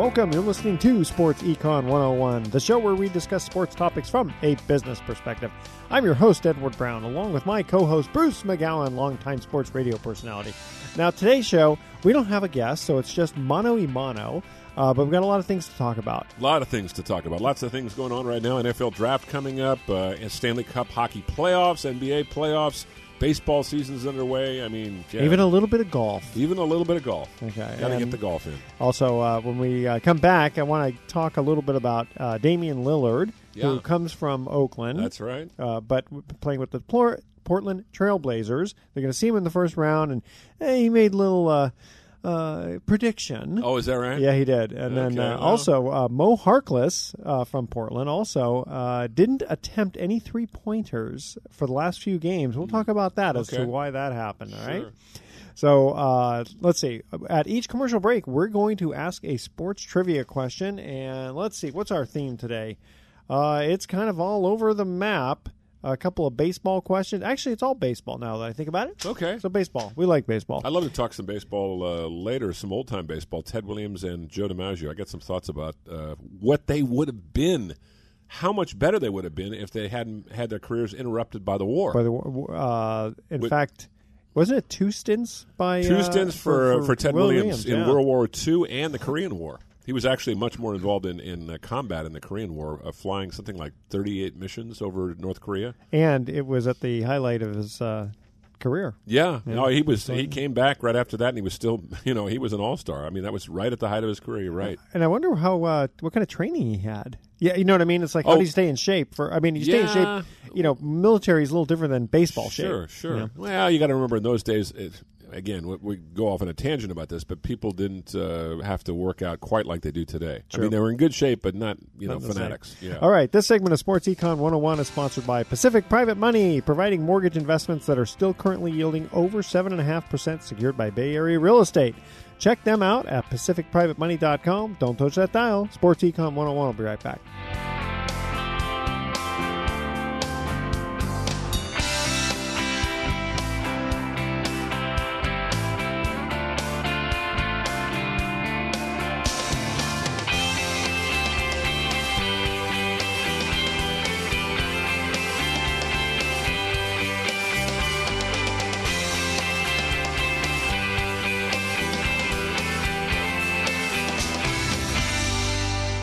welcome. You're listening to Sports Econ 101, the show where we discuss sports topics from a business perspective. I'm your host, Edward Brown, along with my co host, Bruce McGowan, longtime sports radio personality. Now, today's show, we don't have a guest, so it's just mono y mano. Uh, but we've got a lot of things to talk about. A lot of things to talk about. Lots of things going on right now. NFL draft coming up, uh, Stanley Cup hockey playoffs, NBA playoffs, baseball season's underway. I mean, yeah, Even a little bit of golf. even a little bit of golf. Okay. Got to and get the golf in. Also, uh, when we uh, come back, I want to talk a little bit about uh, Damian Lillard, who comes from Oakland. That's right. uh, but playing with the Portland Trailblazers. They're going to see him in the first round, and eh, he made little uh, prediction. Oh, is that right? Yeah, he did. And then uh, also uh, Mo Harkless uh, from Portland also uh, didn't attempt any three pointers for the last few games. We'll talk about that as to why that happened. All right. Sure. So uh, let's see. At each commercial break, we're going to ask a sports trivia question, and let's see what's our theme today. Uh, it's kind of all over the map. A couple of baseball questions. Actually, it's all baseball now that I think about it. Okay. So baseball. We like baseball. I'd love to talk some baseball uh, later, some old time baseball. Ted Williams and Joe DiMaggio. I got some thoughts about uh, what they would have been, how much better they would have been if they hadn't had their careers interrupted by the war. By the w- uh, in With- fact, wasn't it two stints by Two uh, stints for, for, Ted Will Williams, in yeah. World War II and the Korean War. He was actually much more involved in, in uh, combat in the Korean War, uh, flying something like 38 missions over North Korea. and it was at the highlight of his uh, career. Yeah, no, he was. He came back right after that, and he was still, you know, he was an all star. I mean, that was right at the height of his career. You're right. And I wonder how uh, what kind of training he had. Yeah, you know what I mean. It's like how Oh. do you stay in shape for? I mean, you stay in shape. You know, military is a little different than baseball Sure, shape. sure. you know. Well, you got to remember in those days. It, again, we, we go off on a tangent about this, but people didn't uh, have to work out quite like they do today. True. I mean, they were in good shape, but not you know Not same. fanatics. Yeah. All right, this segment of Sports Econ 101 is sponsored by Pacific Private Money, providing mortgage investments that are still currently yielding over 7.5% secured by Bay Area real estate. Check them out at pacificprivatemoney.com. Don't touch that dial. Sports Econ 101 will be right back.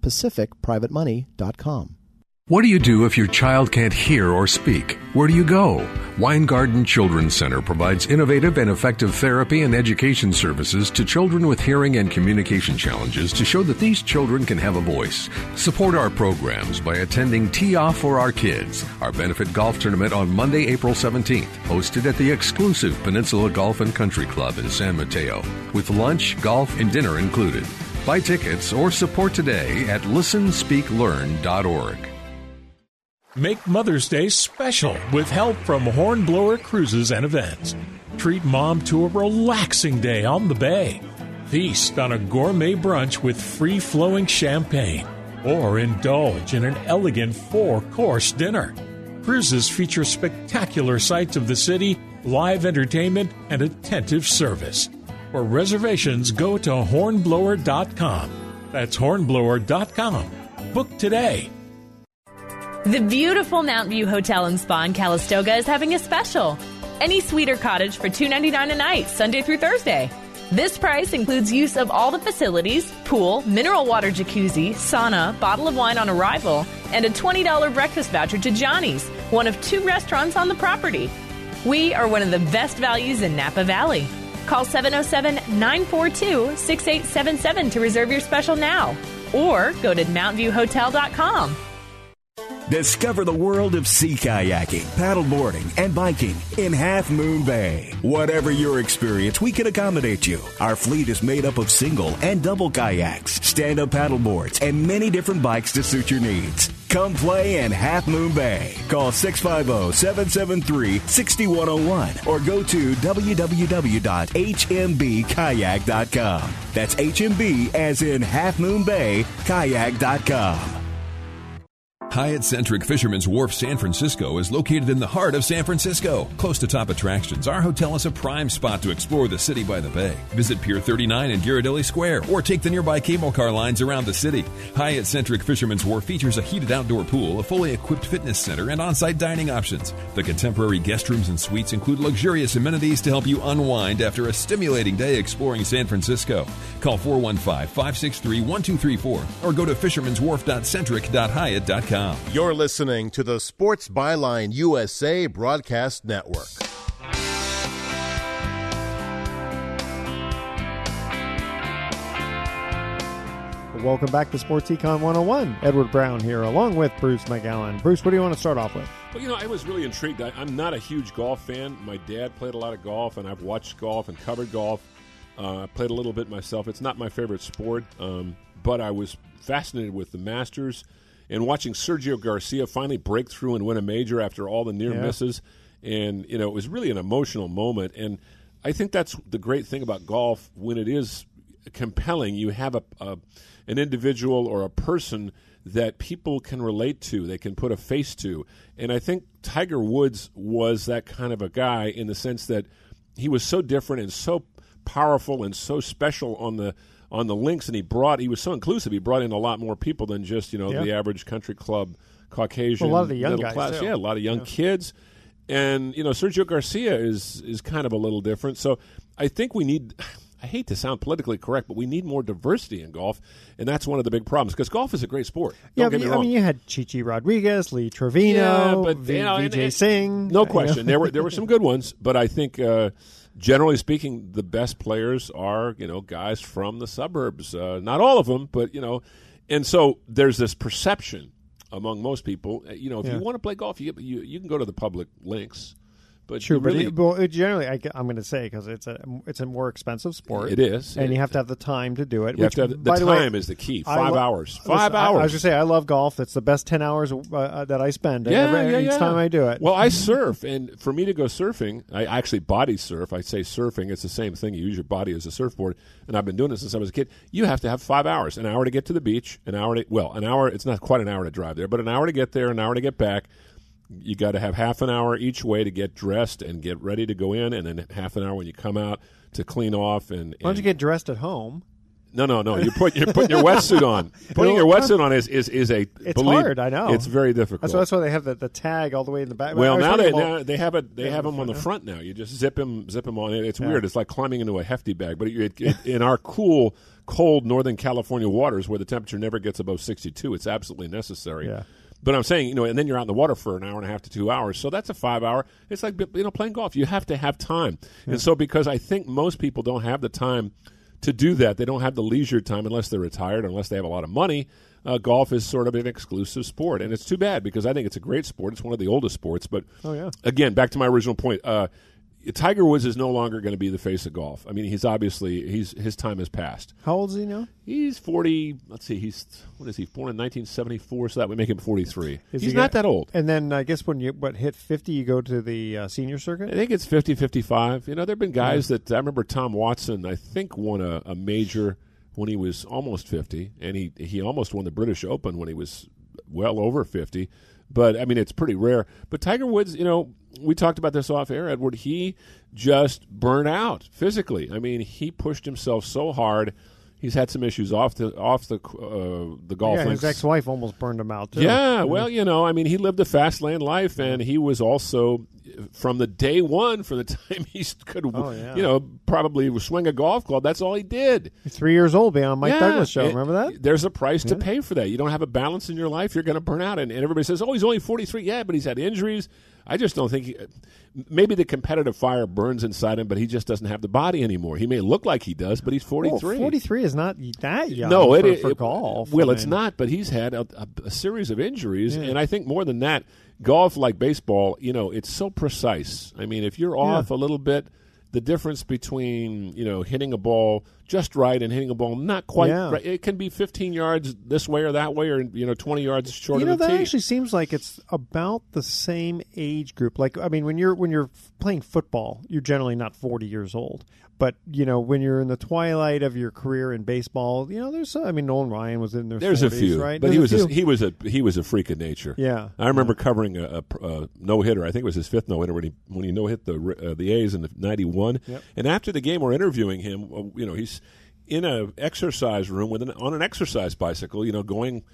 pacificprivatemoney.com. What do you do if your child can't hear or speak? Where do you go? Weingarten Children's Center provides innovative and effective therapy and education services to children with hearing and communication challenges to show that these children can have a voice. Support our programs by attending Tee Off for Our Kids, our benefit golf tournament on Monday, April 17th, hosted at the exclusive Peninsula Golf and Country Club in San Mateo, with lunch, golf, and dinner included. Buy tickets or support today at listenspeaklearn.org. Make Mother's Day special with help from Hornblower Cruises and Events. Treat mom to a relaxing day on the bay. Feast on a gourmet brunch with free flowing champagne. Or indulge in an elegant four course dinner. Cruises feature spectacular sights of the city, live entertainment, and attentive service. For reservations, go to hornblower.com. That's hornblower.com. Book today. The beautiful Mount View Hotel and Spa in Calistoga is having a special. Any or cottage for $2.99 a night, Sunday through Thursday. This price includes use of all the facilities, pool, mineral water jacuzzi, sauna, bottle of wine on arrival, and a $20 breakfast voucher to Johnny's, one of two restaurants on the property. We are one of the best values in Napa Valley. Call 707 942 6877 to reserve your special now, or go to MountviewHotel.com. Discover the world of sea kayaking, paddleboarding, and biking in Half Moon Bay. Whatever your experience, we can accommodate you. Our fleet is made up of single and double kayaks, stand up paddleboards, and many different bikes to suit your needs. Come play in Half Moon Bay. Call 650 773 6101 or go to www.hmbkayak.com. That's HMB as in Half Moon Bay, kayak.com. Hyatt Centric Fisherman's Wharf San Francisco is located in the heart of San Francisco. Close to top attractions, our hotel is a prime spot to explore the city by the bay. Visit Pier 39 and Ghirardelli Square or take the nearby cable car lines around the city. Hyatt Centric Fisherman's Wharf features a heated outdoor pool, a fully equipped fitness center, and on site dining options. The contemporary guest rooms and suites include luxurious amenities to help you unwind after a stimulating day exploring San Francisco. Call 415 563 1234 or go to fisherman'swharf.centric.hyatt.com. You're listening to the Sports Byline USA Broadcast Network. Welcome back to Sports Econ 101. Edward Brown here, along with Bruce McGowan. Bruce, what do you want to start off with? Well, you know, I was really intrigued. I, I'm not a huge golf fan. My dad played a lot of golf, and I've watched golf and covered golf. Uh, I played a little bit myself. It's not my favorite sport, um, but I was fascinated with the Masters and watching Sergio Garcia finally break through and win a major after all the near Yeah. misses. And, you know, it was really an emotional moment. And I think that's the great thing about golf when it is compelling. You have a, a an individual or a person that people can relate to, they can put a face to. And I think Tiger Woods was that kind of a guy in the sense that he was so different and so powerful and so special on the on the links and he brought he was so inclusive he brought in a lot more people than just you know Yeah. the average country club caucasian Well, a lot of the young middle guys, class too. yeah a lot of young kids and you know Sergio Garcia is is kind of a little different so I think we need I hate to sound politically correct, but we need more diversity in golf, and that's one of the big problems because golf is a great sport. Don't yeah, me I wrong. mean, you had Chichi Rodriguez, Lee Trevino, Yeah, but, v- you know, and- Vijay and- Singh. No question. there were there were some good ones, but I think uh, generally speaking, the best players are you know guys from the suburbs. Uh, not all of them, but you know, and so there's this perception among most people. You know, if Yeah. you want to play golf, you, you you can go to the public links, but True, you but it, well, it generally, I, am going to say because it's a it's a more expensive sport. It is. and It- you have to have the time to do it. you have which, to have, the by the way, time is the key. Five lo- hours. listen, Five I- I, was going to say I love golf. It's the best ten hours uh, uh, that I spend. Yeah, every, yeah, each yeah. time I do it. Well, I surf, and for me to go surfing, I actually body surf. I say surfing; it's the same thing. You use your body as a surfboard, and I've been doing this since I was a kid. You have to have five hours: an hour to get to the beach, an hour to well, an hour. It's not quite an hour to drive there, but an hour to get there, an hour to get back. You got to have half an hour each way to get dressed and get ready to go in, and then half an hour when you come out to clean off. And, Why don't you get dressed at home? no, no, no. You put you're putting your wetsuit on. Putting your wetsuit on is is, is a It's believe- hard, I know. It's very difficult. That's why, that's why they have the, the tag all the way in the back. Well, now they now they have it. They Yeah, have them on the front, now. You just zip them, zip them on. It's Yeah. weird. It's like climbing into a hefty bag. But it, it, in our cool, cold Northern California waters, where the temperature never gets above sixty-two, it's absolutely necessary. Yeah. But I'm saying, you know, and then you're out in the water for an hour and a half to two hours. So that's a five hour. It's like you know playing golf. You have to have time. And so because I think most people don't have the time to do that, they don't have the leisure time unless they're retired, unless they have a lot of money. Uh, golf is sort of an exclusive sport, and it's too bad because I think it's a great sport. It's one of the oldest sports, but Oh, yeah. again, back to my original point. Uh, Tiger Woods is no longer going to be the face of golf. I mean, he's obviously he's his time has passed. How old is he now? He's forty. Let's see. He's what is he? Born in nineteen seventy four, so that would make him forty three. He's he not got- that old. And then I guess when you what hit fifty, you go to the uh, senior circuit. I think it's 50, 55. You know, there have been guys that I remember. Tom Watson, I think, won a, a major when he was almost fifty, and he he almost won the British Open when he was well over fifty. But I mean, it's pretty rare. But Tiger Woods, you know, we talked about this off air, Edward. He just burned out physically. I mean, he pushed himself so hard. He's had some issues off the off the uh, the golf yeah, links. his ex-wife almost burned him out too. Yeah, well, you know, I mean, he lived a fast lane life, and he was also from the day one, from the time he could, Oh, yeah. you know, probably swing a golf club. That's all he did. Three years old, being on Mike Yeah, Douglas show. Remember that? There's a price to pay for that. You don't have a balance in your life, you're going to burn out. And, and everybody says, "Oh, he's only 43." Yeah, but he's had injuries. I just don't think. He, maybe the competitive fire burns inside him, but he just doesn't have the body anymore. He may look like he does, but he's 43. Well, 43 is not that young no, for, it, for it- golf. Well, I it's mean, not, but he's had a, a, a series of injuries, Yeah. and I think more than that, golf like baseball, you know, it's so precise. I mean, if you're off a little bit, the difference between you know hitting a ball just right and hitting a ball not quite Yeah. right, it can be 15 yards this way or that way, or you know 20 yards short You know of the that tee. actually seems like it's about the same age group. Like I mean, when you're when you're playing football, you're generally not 40 years old. But you know, when you're in the twilight of your career in baseball, you know, there's I mean, Nolan Ryan was in there. There's 40s, a few, right? but There's he was a, he was a he was a freak of nature. Yeah. I remember covering a, a, a no hitter. I think it was his fifth no hitter when he when he no hit the uh, the A's in the '91. Yep. And after the game, we're interviewing him. You know, he's in a exercise room with an on an exercise bicycle. You know, going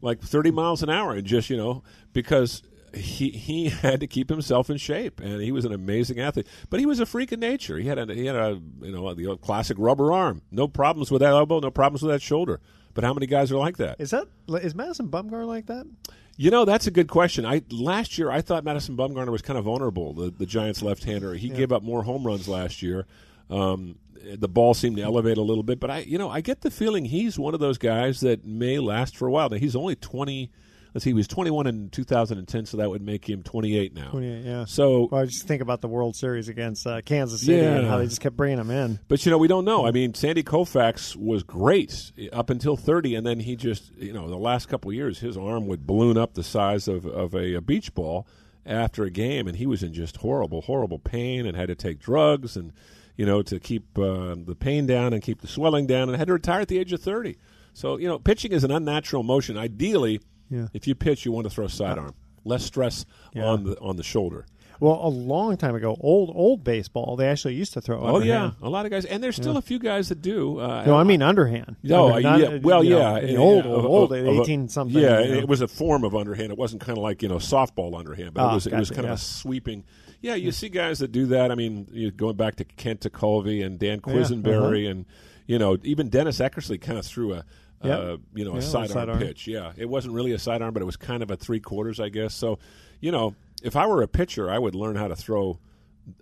like 30 miles an hour, and just you know because. He he had to keep himself in shape, and he was an amazing athlete. But he was a freak of nature. He had a he had a you know the old classic rubber arm. No problems with that elbow. No problems with that shoulder. But how many guys are like that? Is that is Madison Bumgarner like that? You know, that's a good question. I last year I thought Madison Bumgarner was kind of vulnerable, the, the Giants' left-hander. He gave up more home runs last year. Um, the ball seemed to elevate a little bit, but I, you know, I get the feeling he's one of those guys that may last for a while. Now he's only twenty. Let's see, he was twenty-one in two thousand and ten, so that would make him twenty-eight now. 28, yeah. So Well, I just think about the World Series against uh, Kansas City and how they just kept bringing him in. But you know, we don't know. I mean, Sandy Koufax was great up until thirty, and then he just, you know, the last couple of years, his arm would balloon up the size of of a, a beach ball after a game, and he was in just horrible, horrible pain, and had to take drugs, and you know, to keep uh, the pain down and keep the swelling down, and I had to retire at the age of thirty. So you know, pitching is an unnatural motion. Ideally, Yeah. if you pitch, you want to throw sidearm, less stress Yeah. on the on the shoulder. Well, a long time ago, old old baseball, they actually used to throw. Oh yeah, a lot of guys, and there's still a few guys that do. Uh, No, I mean underhand. No, Under- uh, not, yeah, uh, well, you know, yeah, in uh, old, old, of- old, of eighteen something. Yeah, you know. it was a form of underhand. It wasn't kind of like you know softball underhand, but Ah, it was it was kind yeah. of a sweeping. Yeah, you see guys that do that. I mean, you going back to Kent Tekulve and Dan Yeah, Quisenberry, uh-huh. and you know even Dennis Eckersley kind of threw a. Yep. Uh, you know, Yeah, a sidearm, sidearm. pitch. Yeah, it wasn't really a sidearm, but it was kind of a three quarters, I guess. So, you know, if I were a pitcher, I would learn how to throw.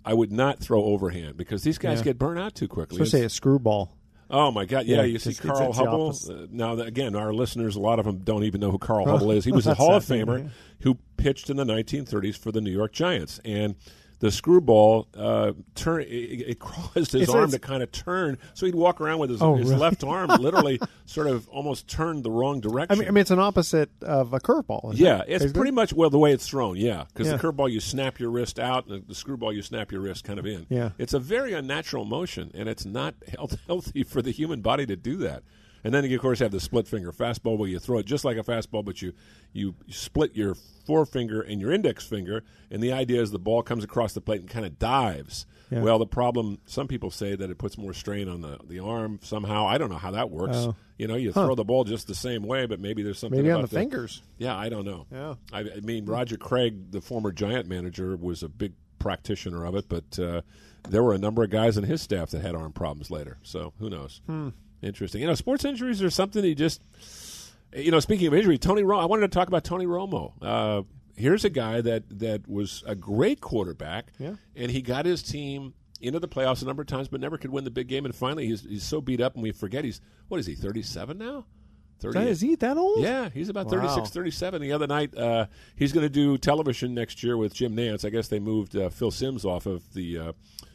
I would not throw overhand because these guys Yeah. get burnt out too quickly. Especially a screwball. Oh my God! Yeah, Yeah, you see Carl Hubbell. Uh, now, again, our listeners, a lot of them don't even know who Carl Hubbell is. He was a Hall of Famer yeah. who pitched in the 1930s for the New York Giants, and the screwball uh, turn it, it caused his It's- arm it's- to kind of turn, so he'd walk around with his, Oh, his really? left arm literally sort of almost turned the wrong I direction. mean, I mean, it's an opposite of a curveball. Yeah, it? it's Basically? pretty much well the way it's thrown. Yeah, because Yeah. the curveball you snap your wrist out, and the screwball you snap your wrist kind of in. Yeah. it's a very unnatural motion, and it's not health- healthy for the human body to do that. And then you of course have the split finger fastball where you throw it just like a fastball, but you you split your forefinger and your index finger, and the idea is the ball comes across the plate and kind of dives. Yeah. Well, the problem some people say that it puts more strain on the, the arm somehow. I don't know how that works. Oh. You know, you Huh. throw the ball just the same way, but maybe there's something Maybe on about the fingers. yeah, I don't know. Yeah. I, I mean, Roger Craig, the former Giant manager, was a big practitioner of it, but uh, there were a number of guys in his staff that had arm problems later. So who knows? Hmm. Interesting. You know, sports injuries are something you just. You know, speaking of injury, Tony Romo. I wanted to talk about Tony Romo. Uh, here's a guy that that was a great quarterback, Yeah. and he got his team into the playoffs a number of times, but never could win the big game. And finally, he's he's so beat up, and we forget he's what is he? Thirty seven now. Is that- is he that old? Yeah, he's about Wow. 36, 37. The other night, uh, he's going to do television next year with Jim Nantz. I guess they moved uh, Phil Simms off of the uh,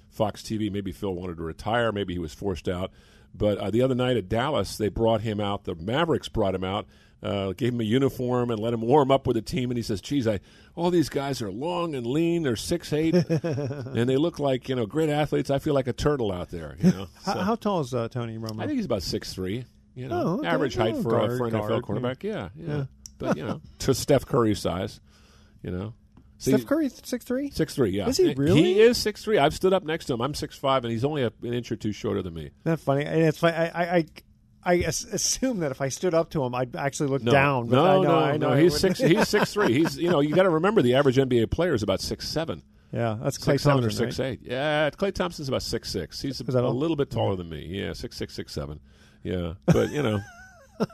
Fox TV. Maybe Phil wanted to retire. Maybe he was forced out. But uh, the other night at Dallas, they brought him out. The Mavericks brought him out, uh, gave him a uniform, and let him warm up with the team. And he says, "Geez, I all these guys are long and lean. They're six eight, and they look like you know great athletes. I feel like a turtle out there. You know, How, So- how tall is uh, Tony Romo? I think he's about six three. You know, Oh, okay. average height Oh, for guard, a for an NFL quarterback. Yeah, yeah. Yeah. But you know, to Steph Curry's size. You know, See, Steph Curry, six three. Six three, yeah. Is he really? He is six three. I've stood up next to him. I'm six five, and he's only a, an inch or two shorter than me. That funny. And it's funny. I, I, I, I assume that if I stood up to him, I'd actually look No, down. But no, I know, no, I know no. He's six. He's six three. He's you know you got to remember the average NBA player is about six seven. Yeah, that's Clay Six seven or six right? eight. Yeah, Klay Thompson's about six six. He's a, a little bit taller than me. Yeah, six six six seven. Yeah, but you know.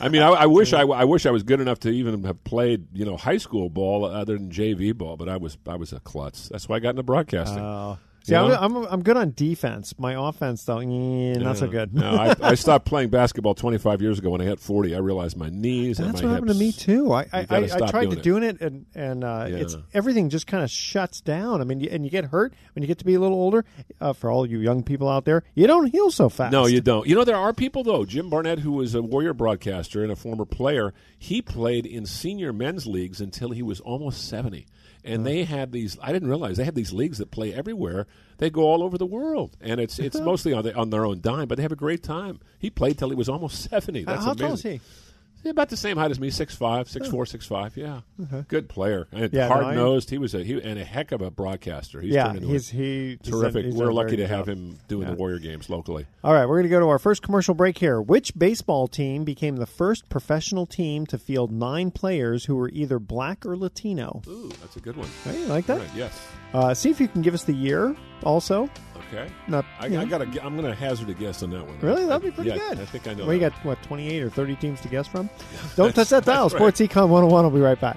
I mean, I, I wish I, I wish I was good enough to even have played, you know, high school ball other than JV ball, but I was I was a klutz. That's why I got into broadcasting. Uh, see, I'm, I'm, I'm good on defense. My offense, though, eh, not so good. no, I, I stopped playing basketball 25 years ago when I hit 40. I realized my knees and That's my what happened to me too. I I, I, gotta I stop tried doing to it. doing it, and and uh, it's Yeah. everything just kind of shuts down. I mean, you, and you get hurt when you get to be a little older. Uh, for all you young people out there, you don't heal so fast. No, you don't. You know, there are people, though. Jim Barnett, who was a Warrior broadcaster and a former player, he played in senior men's leagues until he was almost 70. And they had these, I didn't realize, they had these leagues that play everywhere. They go all over the world. And it's it's mostly on, the, on their own dime, but they have a great time. He played till he was almost 70. Uh, That's How amazing. tall is he? About the same height as me, six five, six four, six five. Yeah, good player. And Yeah, hard nosed. he was a he and a heck of a broadcaster. He's yeah, into he's he he's terrific. done- he's We're lucky to have him doing Yeah. the Warrior games locally. All right, we're going to go to our first commercial break here. Which baseball team became the first professional team to field nine players who were either black or Latino? Ooh, that's a good one. Hey, you like that? Right, yes. Uh, see if you can give us the year. Also, Okay. not I, I got to. I'm going to hazard a guess on that one. Really, that'd be pretty yeah, good. I think I know. Well, you got what twenty eight or thirty teams to guess from. Don't touch that dial. Sports Econ one hundred one. We'll be right back.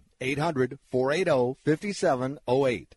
800 480 5708.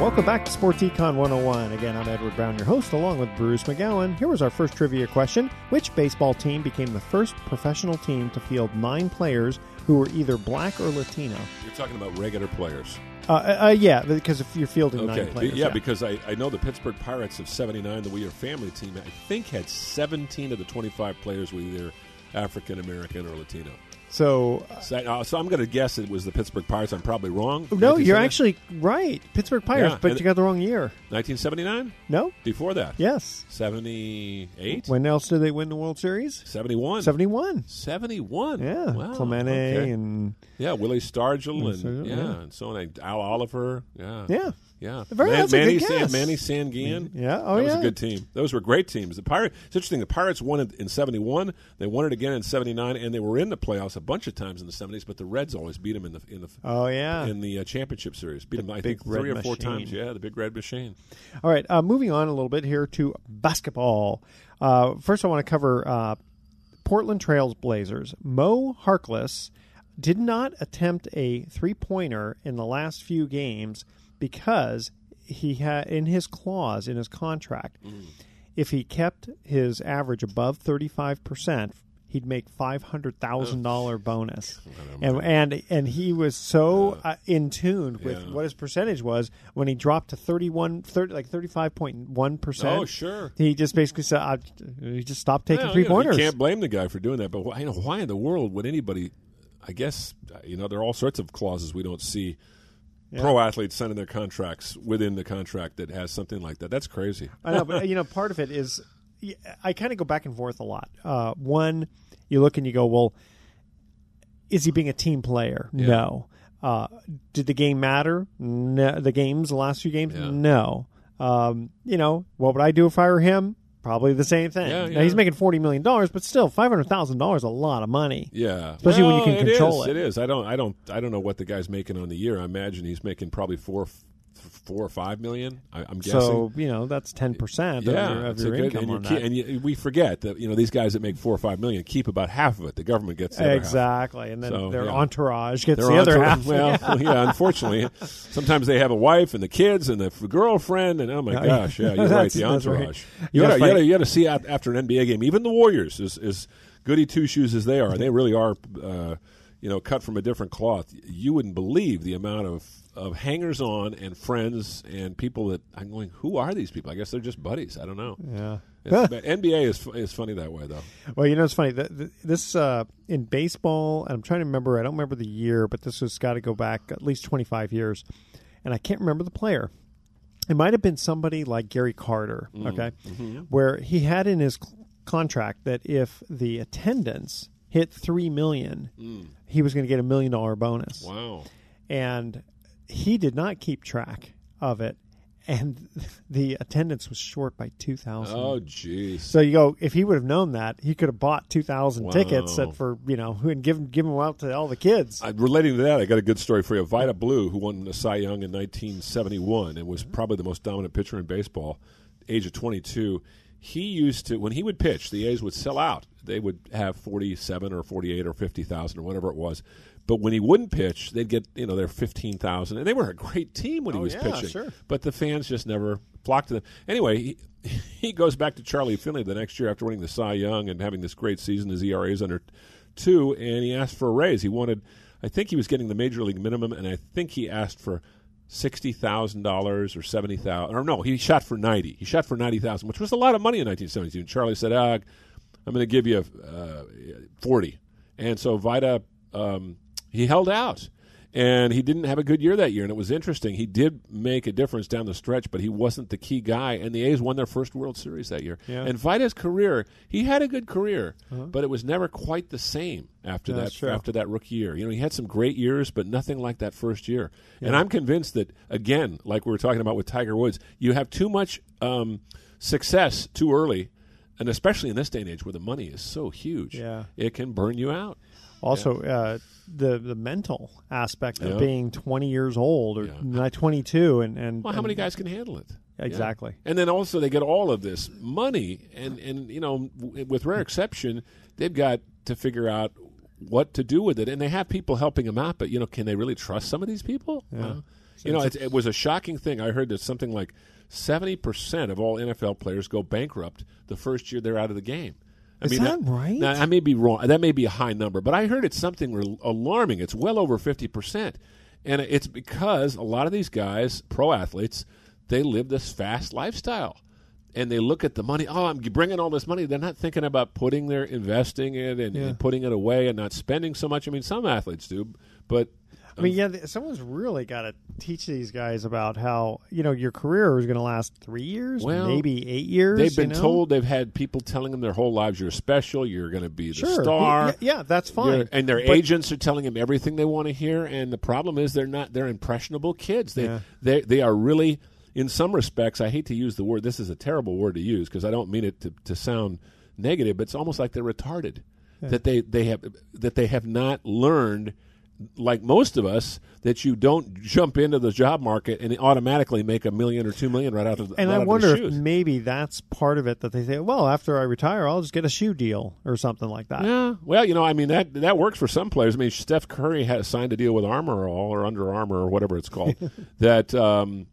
Welcome back to Sports Econ 101. Again, I'm Edward Brown, your host, along with Bruce McGowan. Here was our first trivia question Which baseball team became the first professional team to field nine players who were either black or Latino? You're talking about regular players. Uh, uh, yeah, because if you're fielding nine Okay, players, yeah, because I, I know the Pittsburgh Pirates of '79, the We Are Family team, I think had 17 of the 25 players were either African American or Latino. So So, uh, so I'm going to guess it was the Pittsburgh Pirates. I'm probably wrong. no, you're actually right. Pittsburgh Pirates, Yeah, but you got the wrong year. 1979. No, Before that, yes. 78, When else did they win the World Series? 71, Seventy-one. 71. Yeah, wow. Clemente okay. and yeah, Willie Stargell and Stargell, yeah, yeah. and so on. Al Oliver. Yeah, yeah. Yeah, Very- Man- Manny, San. Manny Sanguillén. Yeah, oh, that was yeah. a good team. Those were great teams. The Pirates. It's interesting. The Pirates won it in '71. They won it again in '79, and they were in the playoffs a bunch of times in the '70s. But the Reds always beat them in the in the Oh yeah. in the uh, championship series. Beat them, I think, three or four machine. times. Yeah, the big red machine. All right, uh, moving on a little bit here to basketball. Uh, first, I want to cover uh, Portland Trails Blazers. Mo Harkless did not attempt a three pointer in the last few games because he had in his clause in his contract, if he kept his average above thirty five percent. He'd make five hundred thousand dollar bonus, and and and he was so uh, in tune with Yeah. what his percentage was when he dropped to 31, 30, like thirty five point one percent. Oh, sure. He just basically said, I, "He just stopped taking Well, three you know, pointers." You can't blame the guy for doing that. But why, you know, why in the world would anybody? I guess you know there are all sorts of clauses we don't see. Pro athletes signing their contracts within the contract that has something like that. That's crazy. I know, but you know, part of it is I kind of go back and forth a lot. Uh, one, you look and you go, well, is he being a team player? Yeah. No. Uh, did the game matter? No. The games, the last few games, Yeah. no. Um, you know, what would I do if I were him? Probably the same thing. Yeah, Now, he's making forty million dollars, but still, five hundred thousand dollars is a lot of money. Yeah, Especially when you Well, can control is, it. It is. I don't. I don't. I don't know what the guy's making on the year. I imagine he's making probably four, four or five million. I, I'm guessing. So you know that's ten percent yeah, of your, of your good- income and, on keep- that. and you, we forget that you know these guys that make four or five million keep about half of it. The government gets the other half. exactly, and then So, their yeah. entourage gets Their the other half. Well, yeah. Unfortunately, sometimes they have a wife and the kids and the f- girlfriend, and oh my Oh, gosh, yeah, you're right. The that's right. entourage. You gotta got to fight- you gotta, you gotta see after an NBA game. Even the Warriors, as, as goody two shoes as they are, they really are, uh, you know, cut from a different cloth. You wouldn't believe the amount of of hangers on and friends and people that I'm going. Who are these people? I guess they're just buddies. I don't know. yeah. But NBA is is funny that way though. Well, you know, it's funny. The, the, this uh, in baseball, and I'm trying to remember. I don't remember the year, but this has got to go back at least 25 years, and I can't remember the player. It might have been somebody like Gary Carter, Mm. okay, Mm-hmm. where he had in his contract that if the attendance hit three million, he was going to get a million dollar bonus, Mm. Wow. and he did not keep track of it, and the attendance was short by two thousand. Oh, jeez. So you go if he would have known that he could have bought two thousand Wow. tickets at, for you know and given given them out to all the kids. Uh, relating to that, I got a good story for you. Vida Blue, who won the Cy Young in 1971 and was probably the most dominant pitcher in baseball, age of 22. He used to when he would pitch, the A's would sell out. They would have 47 or 48 or 50,000 or whatever it was. But when he wouldn't pitch, they'd get you know their 15,000, and they were a great team when he Oh, was yeah, pitching. sure. But the fans just never flocked to them. Anyway, he, he goes back to Charlie Finley the next year after winning the Cy Young and having this great season. His ERA is under two, and he asked for a raise. He wanted, I think he was getting the major league minimum, and I think he asked for sixty thousand dollars or seventy thousand. Or no, he shot for ninety. He shot for ninety thousand, which was a lot of money in nineteen seventy two. And Charlie said, ah, "I'm going to give you uh, forty. And so Vida, um, he held out. And he didn't have a good year that year, and it was interesting. He did make a difference down the stretch, but he wasn't the key guy. And the A's won their first World Series that year. Yeah. And Vida's career, he had a good career, but it was never quite the same after That's that after that rookie year. You know, he had some great years, but nothing like that first year. And I'm convinced that again, like we were talking about with Tiger Woods, you have too much um, success too early, and especially in this day and age where the money is so huge, Yeah. it can burn you out. Also, uh, the the mental aspect of being 20 years old or Yeah. not 22, and and Well, how and- many guys can handle it? Exactly. Yeah. And then also they get all of this money, and and you know, w- with rare exception, they've got to figure out what to do with it, and they have people helping them out. But you know, can they really trust some of these people? Uh, you know, it, it was a shocking thing. I heard that something like seventy percent of all NFL players go bankrupt the first year they're out of the game. I Is mean, that uh, right? Now, I may be wrong. That may be a high number, but I heard it's something re- alarming. It's well over fifty percent. and it's because a lot of these guys, pro athletes, they live this fast lifestyle. And they look at the money. Oh, I'm bringing all this money. They're not thinking about putting their investing it and, Yeah. and putting it away and not spending so much. I mean, some athletes do, but I mean, um, yeah, th- someone's really got to teach these guys about how you know your career is going to last three years, Well, maybe eight years. They've been you know? told they've had people telling them their whole lives you're special, you're going to be the Sure. star. Yeah, yeah, that's fine. You're- and their But- agents are telling them everything they want to hear. And the problem is they're not. They're impressionable kids. They Yeah. they they are really, in some respects, I hate to use the word. This is a terrible word to use because I don't mean it to, to sound negative. But it's almost like they're retarded. Yeah. That they they have that they have not learned. Like most of us, that you don't jump into the job market and automatically make a million or two million right out of the And right I out of the wonder if maybe that's part of it that they say, well, after I retire, I'll just get a shoe deal or something like that. Yeah, well, you know, I mean that that works for some players. I mean, Steph Curry has signed a deal with Armor All or Under Armour or whatever it's called that um,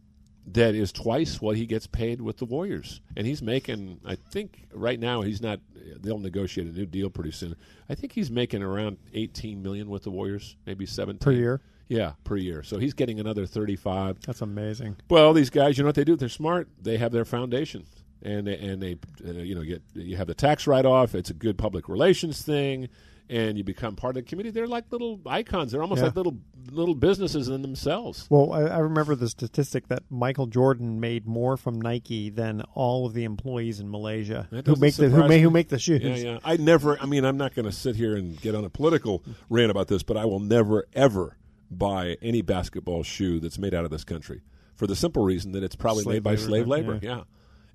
that is twice what he gets paid with the Warriors, and he's making. I think right now he's not. They'll negotiate a new deal pretty soon. I think he's making around eighteen million with the Warriors, maybe seventeen Per year? Yeah, per year. So he's getting another thirty-five. That's amazing. Well, these guys, you know what they do? They're smart. They have their foundation, and they, and they, uh, you know, get you have the tax write off. It's a good public relations thing, and you become part of the community. They're like little icons. They're almost Yeah. like little little businesses in themselves. Well, I, I remember the statistic that Michael Jordan made more from Nike than all of the employees in Malaysia who make the who make, who make the shoes. Yeah, yeah. I never. I mean, I'm not going to sit here and get on a political rant about this, but I will never ever buy any basketball shoe that's made out of this country for the simple reason that it's probably Slave made by labor, slave yeah. labor. Yeah,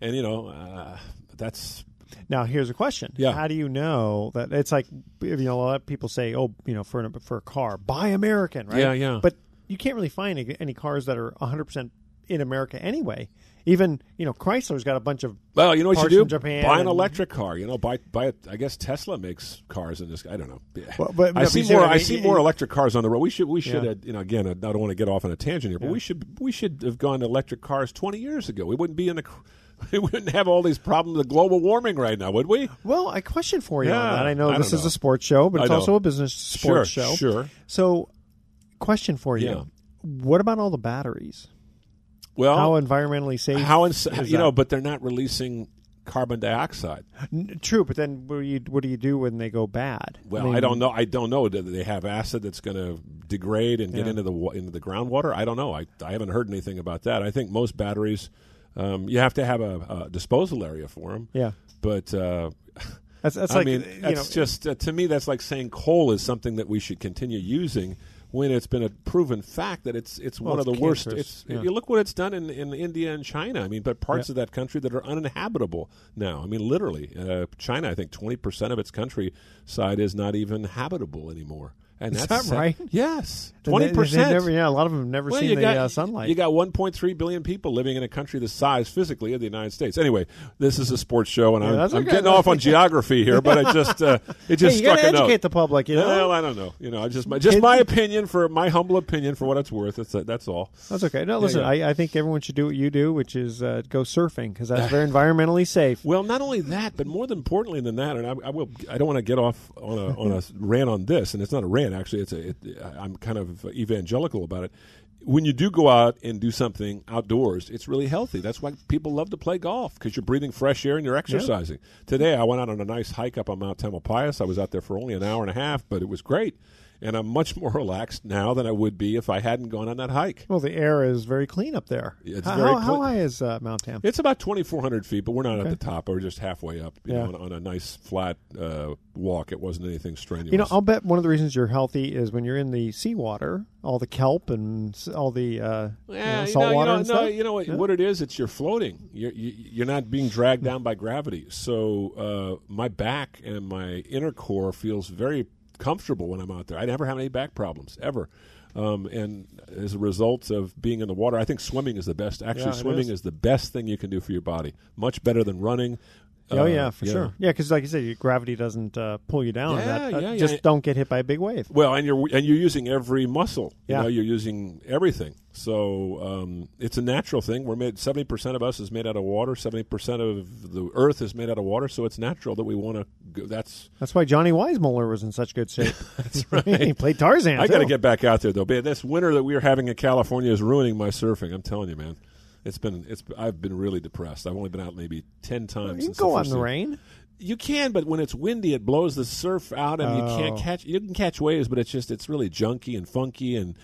and you know, uh, that's Now, here's a question. Yeah. How do you know that it's like you know a lot of people say, oh, you know, for a, for a car, buy American, right? Yeah, yeah. But you can't really find any, cars that are 100 percent in America anyway. Even you know, Chrysler's got a bunch of Well, you know what you do? Japan. buy an electric car. You know, buy buy. I guess Tesla makes cars in this. I don't know. Well, but- I but see more. I I mean? see more electric cars on the road. We should. We should. Yeah. Uh, you know, again, I don't want to get off on a tangent here, but Yeah. we should. We should have gone to electric cars twenty years ago. We wouldn't be in the. We wouldn't have all these problems with global warming right now, would we? Well, I question for you on Yeah, that. I know I this is know. a sports show, but it's also a business sports Sure, show. sure. So, question for you: Yeah. What about all the batteries? Well, how environmentally safe? How ins- you know, but they're not releasing carbon dioxide. True, but then what do you what do you do when they go bad? Well, I, mean, don't know. I don't know. Do they have acid that's going to degrade and get into the into the groundwater? I don't know. I I haven't heard anything about that. I think most batteries, um, you have to have a, a disposal area for them. Yeah. but. Uh, That's- that's I like, mean, that's know- just uh, to me. That's like saying coal is something that we should continue using when it's been a proven fact that it's it's Well, one it's of the worst. It's yeah. you look what it's done in, in India and China. I mean, but parts Yeah. of that country that are uninhabitable now. I mean, literally, uh, China. I think twenty percent of its countryside is not even habitable anymore. And Is that's that right? Yes, twenty percent. Yeah, a lot of them have never Well, seen the got, uh, sunlight. You got 1.3 billion people living in a country the size physically of the United States. Anyway, this is a sports show, and Yeah, I'm, I'm okay. getting off on geography here, but I just uh, it just Hey, you struck a note. educate the public, you know? Well, I don't know. You know, I just my, just my opinion for my humble opinion for what it's worth. That's that's all. That's okay. No, Yeah, listen, yeah. I, I think everyone should do what you do, which is uh, go surfing because that's very environmentally safe. Well, not only that, but more than importantly than that, and I, I will. I don't want to get off on a on a rant on this, and it's not a rant. Actually, it's a. It, I'm kind of evangelical about it. When you do go out and do something outdoors, it's really healthy. That's why people love to play golf because you're breathing fresh air and you're exercising. Today, I went out on a nice hike up on Mount Tamalpais. I was out there for only an hour and a half, but it was great. And I'm much more relaxed now than I would be if I hadn't gone on that hike. Well, the air is very clean up there. It's how, very how, how high is uh, Mount Tam? It's about 2,400 feet, but we're not Okay. at the top. We're just halfway up, you Yeah. know, on, on a nice flat uh, walk. It wasn't anything strenuous. You know, I'll bet one of the reasons you're healthy is when you're in the seawater, all the kelp and all the uh, you know, you salt you water know, and no, stuff. you know what, Yeah. what it is? It's you're floating. You're you, you're not being dragged down by gravity. So uh, my back and my inner core feels very comfortable when I'm out there. I never have any back problems ever. Um, and as a result of being in the water, I think swimming is the best. Actually, Yeah, swimming is. is the best thing you can do for your body. Much better than running. Oh Uh, yeah, for sure. Yeah, because like you said, your gravity doesn't uh, pull you down. Yeah, that, uh, yeah, yeah. Just don't get hit by a big wave. Well, and you're and you're using every muscle. You Yeah. know, you're using everything. So um, it's a natural thing. We're made seventy percent of us is made out of water. Seventy percent of the Earth is made out of water. So it's natural that we want to. go That's That's why Johnny Weissmuller was in such good shape. that's right. he played Tarzan. I got to get back out there though. Man, this winter that we're having in California is ruining my surfing. I'm telling you, man. It's been it's. I've been really depressed. I've only been out maybe ten times. You can go the in the season. rain. You can, but when it's windy, it blows the surf out, and you can't Oh. catch. You can catch waves, but it's just it's really junky and funky, and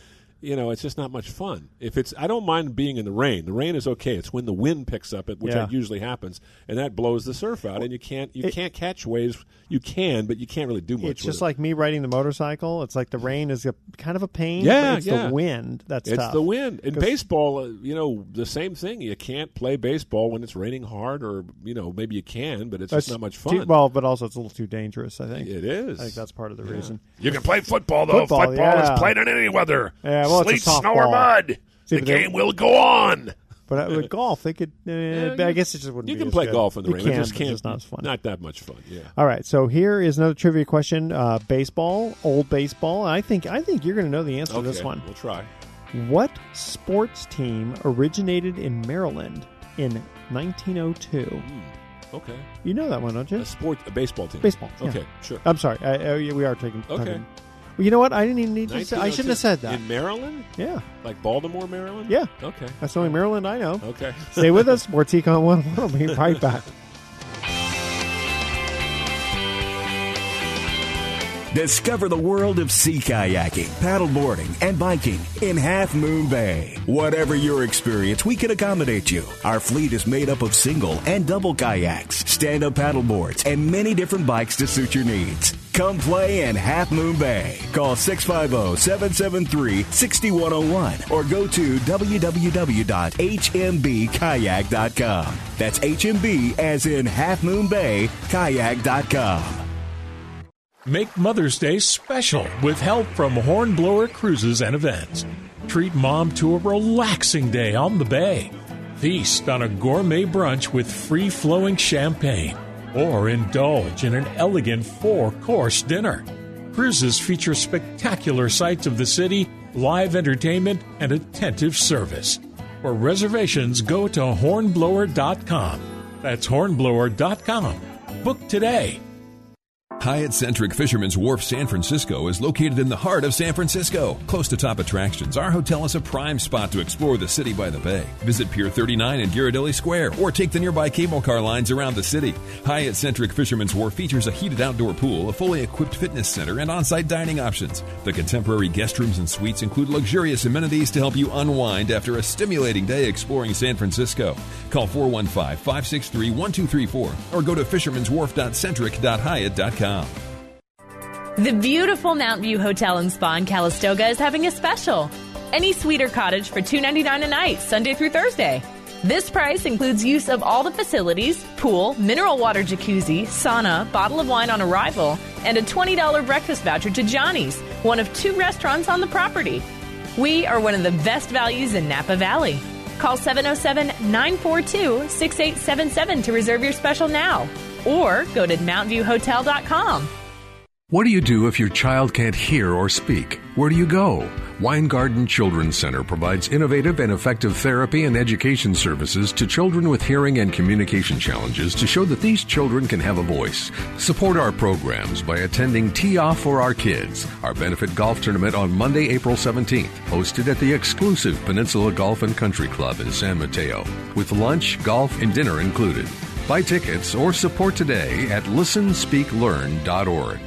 you know it's just not much fun. If it's, I don't mind being in the rain. The rain is okay. It's when the wind picks up, which Yeah. usually happens, and that blows the surf out, and you can't you It- can't catch waves. You can, but you can't really do much. It's just it. like me riding the motorcycle. It's like the rain is a, kind of a pain. Yeah, it's yeah. the wind that's it's tough. the wind. In baseball, uh, you know, the same thing. You can't play baseball when it's raining hard, or you know, maybe you can, but it's just not much too- fun. well, but also it's a little too dangerous. I think it is. I think that's part of the Yeah. reason. You can play football though. Football, Football, is played in any weather. Yeah, well, sleet, it's a snow, or mud. See, the game will go on. But uh, with golf, they could. Uh, Yeah, but I guess it just wouldn't. You be can as play good. golf in the You rain. Can, it just can't. it's not as fun. Not that much fun. Yeah. All right, so here is another trivia question: uh, baseball, old baseball. I think I think you're going to know the answer to this one. We'll try. What sports team originated in Maryland in 1902? Okay. You know that one, don't you? A sport, a baseball team. Baseball. yeah. Okay, sure. I'm sorry. I, oh, yeah, we are taking. Okay. talking- Well, you know what? I didn't even need to say. I oh shouldn't have said that. In Maryland? Yeah. Like Baltimore, Maryland? Yeah. Okay. That's the only Maryland I know. Okay. Stay with us. Sports Econ 101. We'll be right back. Discover the world of sea kayaking, paddleboarding, and biking in Half Moon Bay. Whatever your experience, we can accommodate you. Our fleet is made up of single and double kayaks, stand up paddleboards, and many different bikes to suit your needs. Come play in Half Moon Bay. Call 650 773 6101 or go to www.hmbkayak.com. That's HMB as in Half Moon Bay, kayak.com. Make Mother's Day special with help from Hornblower Cruises and Events. Treat mom to a relaxing day on the bay. Feast on a gourmet brunch with free flowing champagne. Or indulge in an elegant four course dinner. Cruises feature spectacular sights of the city, live entertainment, and attentive service. For reservations, go to hornblower.com. That's hornblower.com. Book today. Hyatt Centric Fisherman's Wharf San Francisco is located in the heart of San Francisco. Close to top attractions, our hotel is a prime spot to explore the city by the bay. Visit Pier 39 and Ghirardelli Square or take the nearby cable car lines around the city. Hyatt Centric Fisherman's Wharf features a heated outdoor pool, a fully equipped fitness center, and on site dining options. The contemporary guest rooms and suites include luxurious amenities to help you unwind after a stimulating day exploring San Francisco. Call 415 563 1234 or go to fishermanswharf.centric.hyatt.com. The beautiful Mount View Hotel and Spa in Calistoga is having a special. Any or cottage for $2.99 a night, Sunday through Thursday. This price includes use of all the facilities, pool, mineral water jacuzzi, sauna, bottle of wine on arrival, and a $20 breakfast voucher to Johnny's, one of two restaurants on the property. We are one of the best values in Napa Valley. Call 707 942 6877 to reserve your special now, or go to MountViewHotel.com. What do you do if your child can't hear or speak? Where do you go? Weingarten Children's Center provides innovative and effective therapy and education services to children with hearing and communication challenges to show that these children can have a voice. Support our programs by attending Tee Off for Our Kids, our benefit golf tournament on Monday, April 17th, hosted at the exclusive Peninsula Golf and Country Club in San Mateo, with lunch, golf, and dinner included. Buy tickets or support today at listenspeaklearn.org.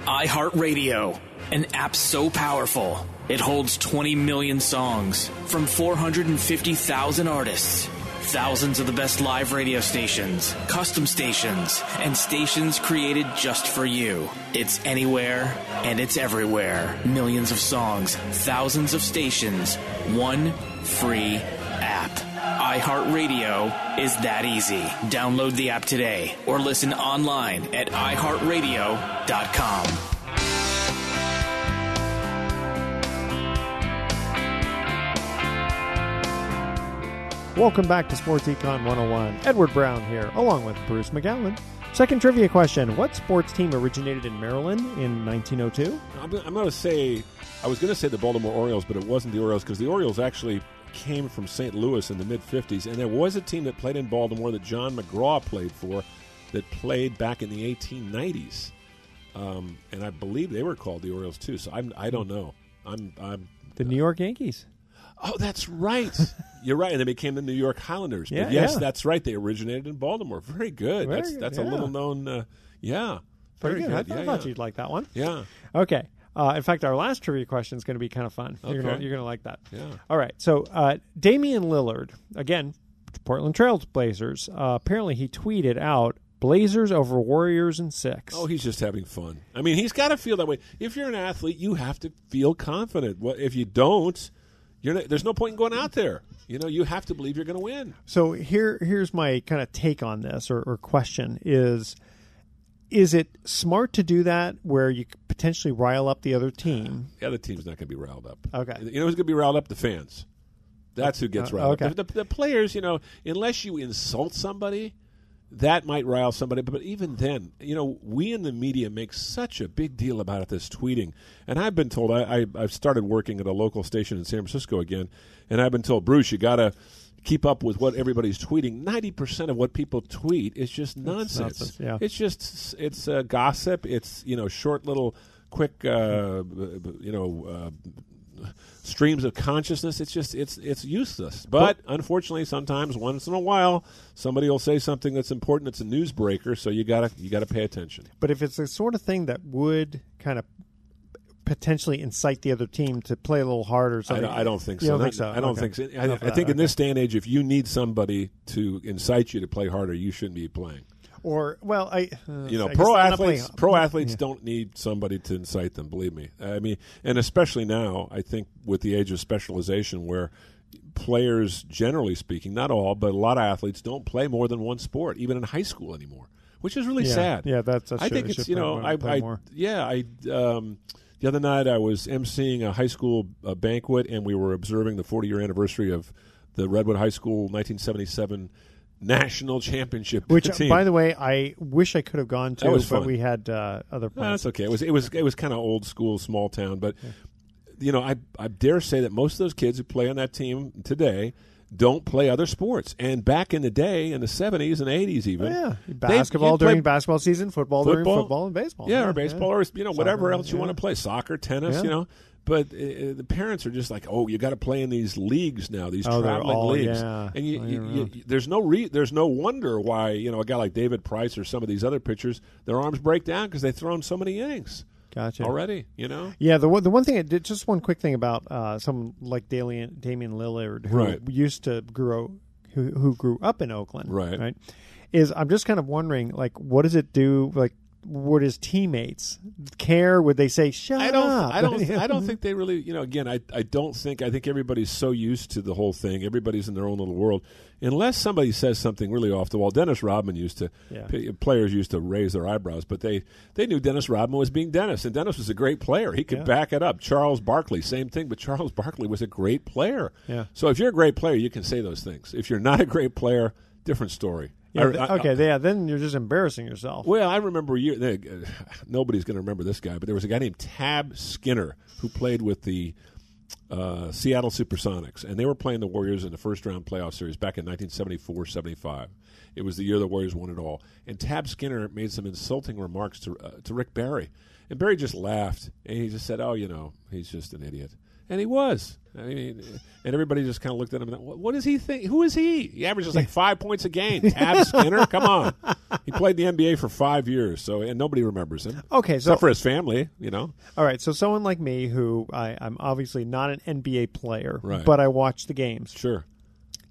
iHeartRadio, an app so powerful it holds 20 million songs from 450,000 artists. Thousands of the best live radio stations, custom stations, and stations created just for you. It's anywhere and it's everywhere. Millions of songs, thousands of stations, one free app. iHeartRadio is that easy. Download the app today or listen online at iHeartRadio.com. Welcome back to Sports Econ 101. Edward Brown here, along with Bruce McGowan. Second trivia question What sports team originated in Maryland in 1902? I'm, I'm going to say, I was going to say the Baltimore Orioles, but it wasn't the Orioles because the Orioles actually came from St. Louis in the mid 50s, and there was a team that played in Baltimore that John McGraw played for that played back in the 1890s. Um, and I believe they were called the Orioles too. So I'm, I don't know. I'm, I'm The New York Yankees. Oh, that's right. You're right. And they became the New York Highlanders. Yeah, but yes, yeah. that's right. They originated in Baltimore. Very good. Very that's good, that's yeah. a little known. Uh, yeah. Pretty Very good. I, good. I thought yeah. you'd like that one. Yeah. Okay. Uh, in fact, our last trivia question is going to be kind of fun. You're Okay. going you're gonna like that. Yeah. All right. So, uh, Damian Lillard, again, Portland Trail Blazers, uh, apparently he tweeted out Blazers over Warriors in six. Oh, he's just having fun. I mean, he's got to feel that way. If you're an athlete, you have to feel confident. Well, if you don't, you're not, there's no point in going out there. You know, you have to believe you're going to win. So here, here's my kind of take on this or, or question: is is it smart to do that where you could potentially rile up the other team? The other team's not going to be riled up. Okay. You know who's going to be riled up? The fans. That's who gets Uh, riled okay. up. The, the, players, you know, unless you insult somebody, that might rile somebody. But, but even then, you know, we in the media make such a big deal about this tweeting. And I've been told, I, I, I've started working at a local station in San Francisco again, and I've been told, Bruce, you got to keep up with what everybody's tweeting. 90% of what people tweet is just nonsense. nonsense, yeah. It's just, it's uh, gossip. It's, you know, short little, quick, uh, you know, uh, streams of consciousness. It's just it's it's useless. But unfortunately, sometimes once in a while, somebody will say something that's important. It's a newsbreaker, so you gotta you gotta pay attention. But if it's the sort of thing that would kind of potentially incite the other team to play a little harder, or I something, don't, I don't think You so. don't think so? I don't Okay. think so. I, I that, think in okay. this day and age, if you need somebody to incite you to play harder, you shouldn't be playing. Or well, I uh, You know, I pro athletes playing- pro athletes Yeah. don't need somebody to incite them. Believe me. I mean, and especially now, I think with the age of specialization, where players, generally speaking, not all, but a lot of athletes don't play more than one sport, even in high school anymore, which is really Yeah. sad. Yeah, that's- that's I think it's you know, I, I yeah, I um, the other night I was emceeing a high school uh, banquet, and we were observing the 40 year anniversary of the Redwood High School 1977 national championship Which, team. by the way, I wish I could have gone to, but fun. we had uh, other No, plans. that's okay. It was it was it was kind of old school, small town, but you know, I I dare say that most of those kids who play on that team today don't play other sports. And back in the day, in the seventies and eighties, even Oh, yeah, basketball you'd during basketball season, football, during football, and baseball. yeah, or baseball, or you know, Soccer, whatever else you want to play, soccer, tennis, Yeah. you know. But uh, the parents are just like, "Oh, you got to play in these leagues now, these Oh, traveling all- leagues." yeah. And you, Oh, you, you, there's no re- there's no wonder why you know a guy like David Price or some of these other pitchers, their arms break down because they've thrown so many innings Gotcha. already. You know, Yeah, the one, the one thing I did just one quick thing about uh, someone like Damian, Damian Lillard who Right. used to grow who who grew up in Oakland, Right. Right, is I'm just kind of wondering like what does it do like would his teammates care? Would they say shut I don't. up? I don't. I don't think they really. You know, again, I. I don't think. I think everybody's so used to the whole thing. Everybody's in their own little world. Unless somebody says something really off the wall. Dennis Rodman used to. Yeah. p- Players used to raise their eyebrows, but they they knew Dennis Rodman was being Dennis, and Dennis was a great player. He could Yeah. back it up. Charles Barkley, same thing, but Charles Barkley was a great player. Yeah. So if you're a great player, you can say those things. If you're not a great player, different story. Yeah, I- I- okay, yeah, then you're just embarrassing yourself. well, I remember a year. uh, Nobody's going to remember this guy, but there was a guy named Tab Skinner who played with the uh, Seattle Supersonics, and they were playing the Warriors in the first round playoff series back in 1974-75. It was the year the Warriors won it all, and Tab Skinner made some insulting remarks to uh, to Rick Barry, and Barry just laughed and he just said, "Oh, you know, he's just an idiot." And he was. I mean, and everybody just kind of looked at him and what, what does he think? Who is he? He averages like five points a game. Tab Skinner, come on. He played in the NBA for five years, so and nobody remembers him. Okay, so- except for his family, you know. All right, so someone like me who I, I'm obviously not an NBA player, Right. but I watch the games. Sure.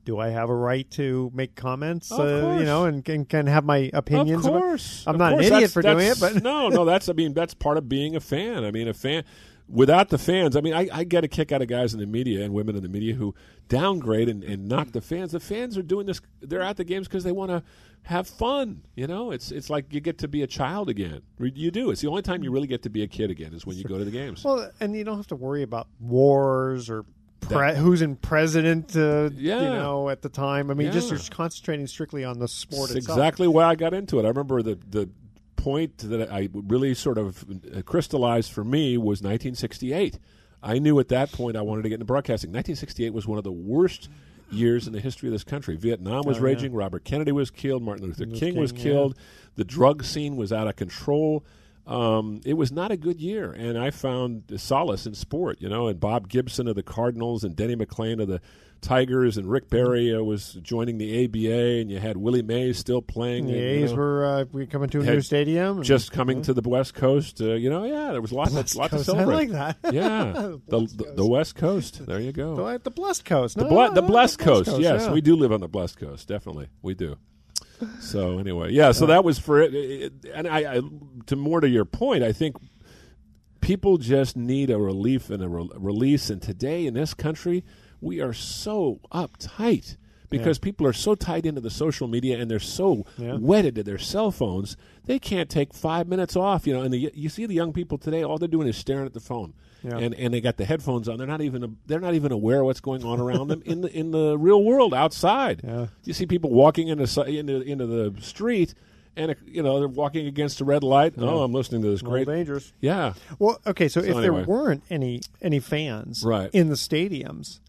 Do I have a right to make comments? Of uh, you know, and, and can have my opinions. Of about- course, I'm Of not course. an idiot That's- for doing it, but no, no, that's I mean that's part of being a fan. I mean, a fan without the fans. I mean, I, I get a kick out of guys in the media and women in the media who downgrade and, and knock the fans. The fans are doing this. They're at the games because they want to have fun. You know, it's it's like you get to be a child again. You do. It's the only time you really get to be a kid again is when you go to the games. Well, and you don't have to worry about wars or Pre- who's in president, uh, Yeah. you know, at the time. I mean, just Yeah. you're concentrating strictly on the sport That's itself. exactly why I got into it. I remember the the point that I really sort of crystallized for me was 1968. I knew at that point I wanted to get into broadcasting. 1968 was one of the worst years in the history of this country. Vietnam was Oh, yeah. raging. Robert Kennedy was killed. Martin Luther Luther King, was King, yeah. killed. The drug scene was out of control. Um, it was not a good year, and I found solace in sport. You know, and Bob Gibson of the Cardinals, and Denny McLain of the Tigers, and Rick Barry uh, was joining the ABA, and you had Willie Mays still playing. The and, you A's know, were uh, we coming to a new stadium. just coming yeah. to the West Coast. Uh, you know, yeah, there was lots, West of, lots to Coast. I celebrate. like that. Yeah, The the, West the, the West Coast. There you go. The, the blessed coast. The, No, ble- no, the blessed coast. yes, yeah. we do live on the blessed coast. Definitely, we do. So anyway, yeah. So that was for it. it and I, I, to more to your point, I think people just need a relief and a re- release. And today in this country, we are so uptight because Yeah. people are so tied into the social media and they're so Yeah. wedded to their cell phones. They can't take five minutes off. You know, and the, you see the young people today. All they're doing is staring at the phone. Yeah. And and they got the headphones on. They're not even they're not even aware of what's going on around them in the in the real world outside. Yeah. You see people walking into into into the street, and you know they're walking against a red light. Yeah. Oh, I'm listening to this great. dangerous. Yeah. Well, okay, so, So if anyway. there weren't any any fans Right. in the stadiums,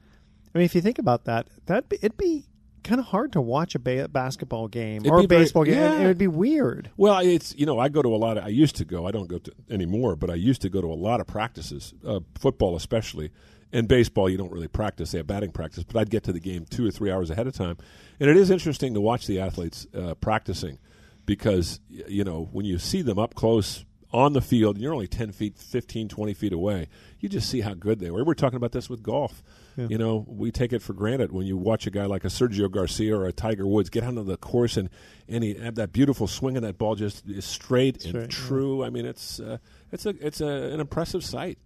I mean, if you think about that, that it'd be kind of hard to watch a ba- basketball game It'd or be a very- baseball game. yeah. It would be weird. Well, it's you know I go to a lot of I used to go I don't go to anymore, but I used to go to a lot of practices, uh, football especially, and baseball. You don't really practice, they have batting practice, but I'd get to the game two or three hours ahead of time, and it is interesting to watch the athletes uh, practicing because y- you know when you see them up close on the field, and you're only 10 feet, 15, 20 feet away, you just see how good they were. We're talking about this with golf. Yeah. You know, we take it for granted when you watch a guy like a Sergio Garcia or a Tiger Woods get onto the course and and he have that beautiful swing and that ball just is straight and Straight, yeah. true. I mean, it's uh, it's a it's a, an impressive sight.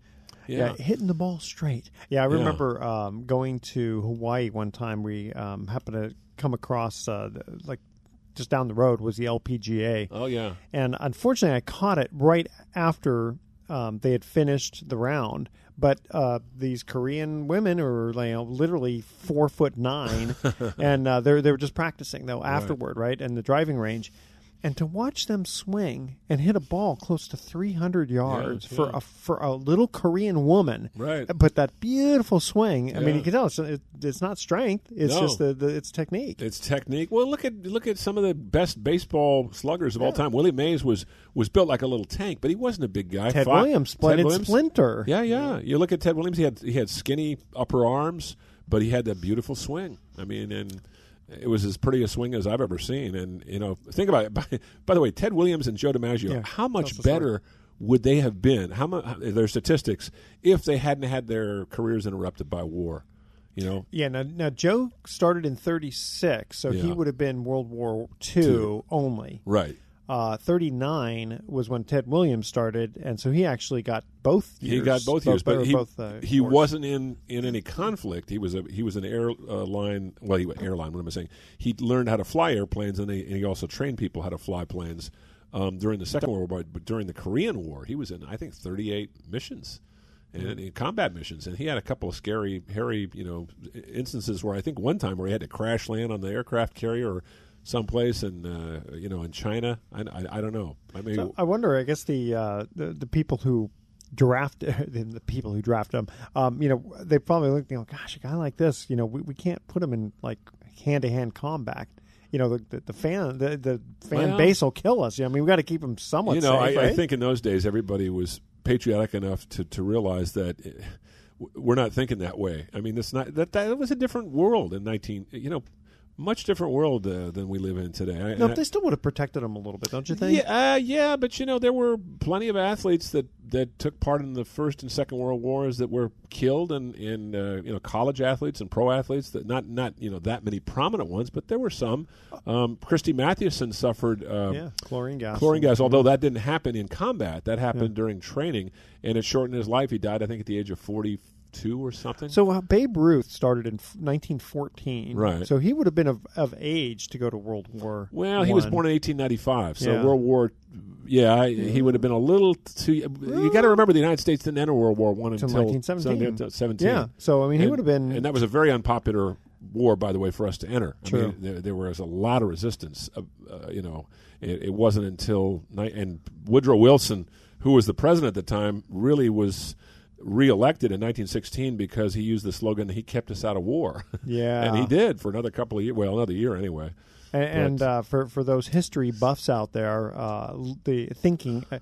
Yeah. Yeah. hitting the ball straight. Yeah, I remember um, going to Hawaii one time. We um, happened to come across uh, the, like just down the road was the LPGA. Oh yeah. and unfortunately, I caught it right after um, they had finished the round. But uh, these Korean women are you know, literally four foot nine, and uh, they they were just practicing though afterward, right, And the driving range. And to watch them swing and hit a ball close to 300 yards for yeah. a for a little Korean woman, Right. But that beautiful swing. I mean, you can tell it's, it, it's not strength; it's No. just the, the it's technique. It's technique. Well, look at look at some of the best baseball sluggers of all time. Willie Mays was was built like a little tank, but he wasn't a big guy. Ted Fi- Williams, splendid splinter. Yeah, yeah. You look at Ted Williams. He had he had skinny upper arms, but he had that beautiful swing. I mean, and it was as pretty a swing as I've ever seen. And you know, think about it. By, by the way, Ted Williams and Joe DiMaggio. Yeah, how much that's the story. better would they have been? How much their statistics if they hadn't had their careers interrupted by war? You know, Yeah, now, now Joe started in 36, so he would have been World War II Two. only. right? Uh, 39 was when Ted Williams started, and so he actually got both years. He got both years, both, but he both, uh, he wars. wasn't in, in any conflict. He was a he was an airline. Well, he was airline. What am I saying? He learned how to fly airplanes, and, he and he also trained people how to fly planes um, during the Second World War. But during the Korean War, he was in I think thirty eight missions. And in combat missions, and he had a couple of scary, hairy, you know, instances where I think one time where he had to crash land on the aircraft carrier or someplace in, uh, you know, in China. I, I, I don't know. I mean, So I wonder. I guess the uh, the, the people who draft the the people who draft him, um, you know, they probably look, you know, gosh, a guy like this, you know, we, we can't put him in like hand to hand combat. You know, the, the, the fan the, the fan Well- base will kill us. I mean, we got to keep him somewhat you know, safe, I, I think in those days everybody was patriotic enough to, to realize that eh, w- we're not thinking that way. I mean, it's not that that was a different world in nineteen. You know, much different world uh, than we live in today. I- no, I- they still would have protected them a little bit, don't you think? yeah, uh, yeah, but you know there were plenty of athletes that, that took part in the first and second world wars that were killed, and, and uh, you know college athletes and pro athletes that not not you know that many prominent ones, but there were some. Um, Christy Mathewson suffered uh, Yeah, chlorine gas. Chlorine gas, although that didn't happen in combat, that happened during training, and it shortened his life. He died, I think, at the age of two or something. So uh, Babe Ruth started in f- 1914. Right. So he would have been of, of age to go to World War. Well, he was born in 1895, so Yeah. World War. Yeah, he would have been a little too. You got to remember the United States didn't enter World War One Until until 1917. 17. Yeah, so, I mean, he And- would have been- and that was a very unpopular war, by the way, for us to enter. I True. mean, there, there was a lot of resistance. Uh, uh, you know, it, it wasn't until ni- and Woodrow Wilson, who was the president at the time, really was reelected in 1916 because he used the slogan "He kept us out of war." Yeah. and he did for another couple of years. Well, another year anyway. And, and uh, for for those history buffs out there, uh, the thinking, uh,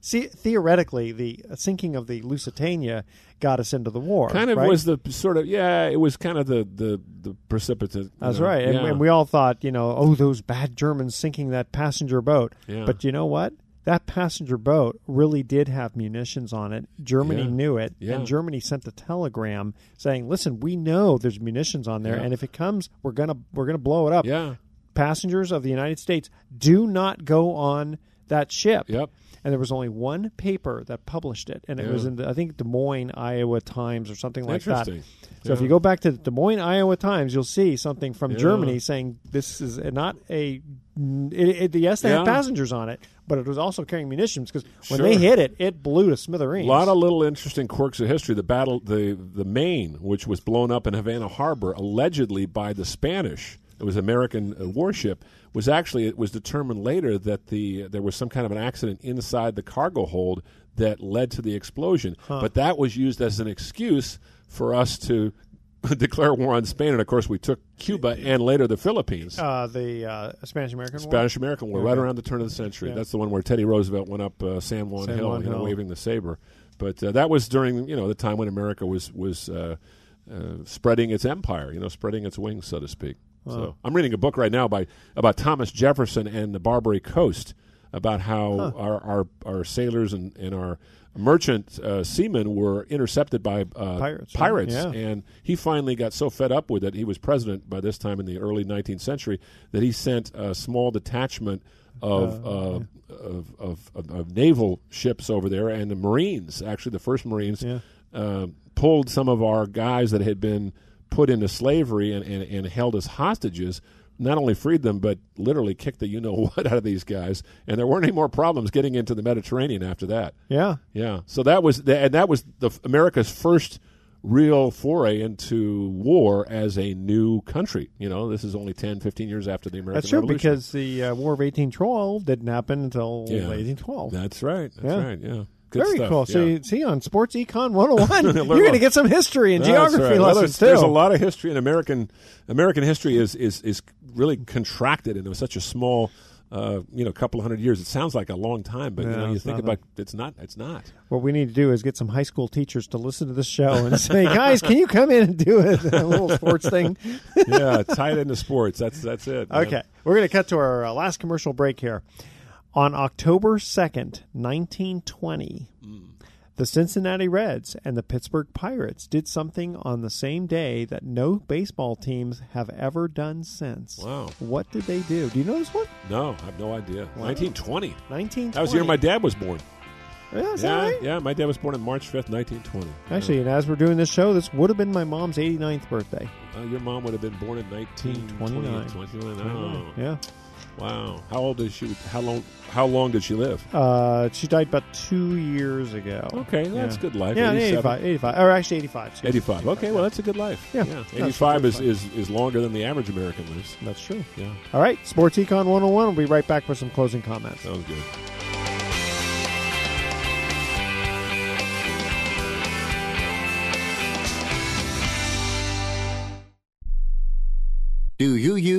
see, theoretically, the sinking of the Lusitania got us into the war. kind of right? was the sort of yeah it was kind of the the the precipitate That's know, right, and, and we all thought, you know, oh, those bad Germans sinking that passenger boat. Yeah. But you know what? That passenger boat really did have munitions on it. Germany Yeah. knew it, Yeah. and Germany sent a telegram saying, "Listen, we know there's munitions on there, Yeah. and if it comes, we're gonna we're gonna blow it up." Yeah. Passengers of the United States do not go on that ship. Yep. And there was only one paper that published it, and it was in the, I think Des Moines, Iowa Times or something like that. Interesting. So if you go back to the Des Moines, Iowa Times, you'll see something from Yeah. Germany saying this is not a. It, it, yes, they had passengers on it, but it was also carrying munitions because when they hit it, it blew to smithereens. A lot of little interesting quirks of history. The battle, the the Maine, which was blown up in Havana Harbor, allegedly by the Spanish. It was American uh, warship. Was actually it was determined later that the there was some kind of an accident inside the cargo hold that led to the explosion. Huh. But that was used as an excuse for us to declare war on Spain, and of course we took Cuba and later the Philippines. uh, the uh, Spanish American War. Spanish American War, right around the turn of the century. Yeah. That's the one where Teddy Roosevelt went up uh, San Juan San Hill, Juan you know, Hill. waving the saber. But uh, that was during you know the time when America was was uh, uh, spreading its empire, you know, spreading its wings, so to speak. So I'm reading a book right now by about Thomas Jefferson and the Barbary Coast about how Huh. our, our our sailors and, and our merchant uh, seamen were intercepted by uh, Pirates, pirates Yeah. and he finally got so fed up with it. He was president by this time in the early 19th century that he sent a small detachment of, Uh, uh, of, of, of, of naval ships over there, and the Marines, actually the first Marines, Yeah. uh, pulled some of our guys that had been put into slavery and, and, and held as hostages. Not only freed them, but literally kicked the you know what out of these guys, and there weren't any more problems getting into the Mediterranean after that. Yeah. Yeah. So that was the, and that was the America's first real foray into war as a new country. You know, this is only 10, 15 years after the American That's true Revolution. because the uh, War of 1812 didn't happen until Yeah. 1812. That's right. That's Yeah. right. Yeah. Good Very stuff. cool. Yeah. See, see on Sports Econ 101, you're going to get some history and geography right. Well, lessons there's, there's too. a lot of history in American American history is is is really contracted into such a small uh, you know, couple of hundred years. It sounds like a long time, but you know, you think about it's not. It's not. What we need to do is get some high school teachers to listen to this show and say, "Guys, can you come in and do a, a little sports thing?" yeah, tie it into sports. That's that's it. man. Okay, we're going to cut to our uh, last commercial break here. On October second, nineteen twenty, the Cincinnati Reds and the Pittsburgh Pirates did something on the same day that no baseball teams have ever done since. Wow! What did they do? Do you know this one? No, I have no idea. 1920. 1920. That was the year my dad was born. Yeah, yeah, right? yeah. My dad was born on March 5th, 1920. Actually, and as we're doing this show, this would have been my mom's 89th birthday. Uh, your mom would have been born in 1929. 29. Oh. Yeah. Wow. How old is she? How long? How long did she live? Uh, she died about two years ago. Okay, that's Yeah. good life. Yeah, 87. 85, 85, or actually 85. excuse me. 85. Okay, well, that's a good life. Yeah. yeah. 85 is, totally is, is longer than the average American lives. That's true. Yeah. All right, Sports Econ 101. We'll be right back with some closing comments. Sounds good. Do you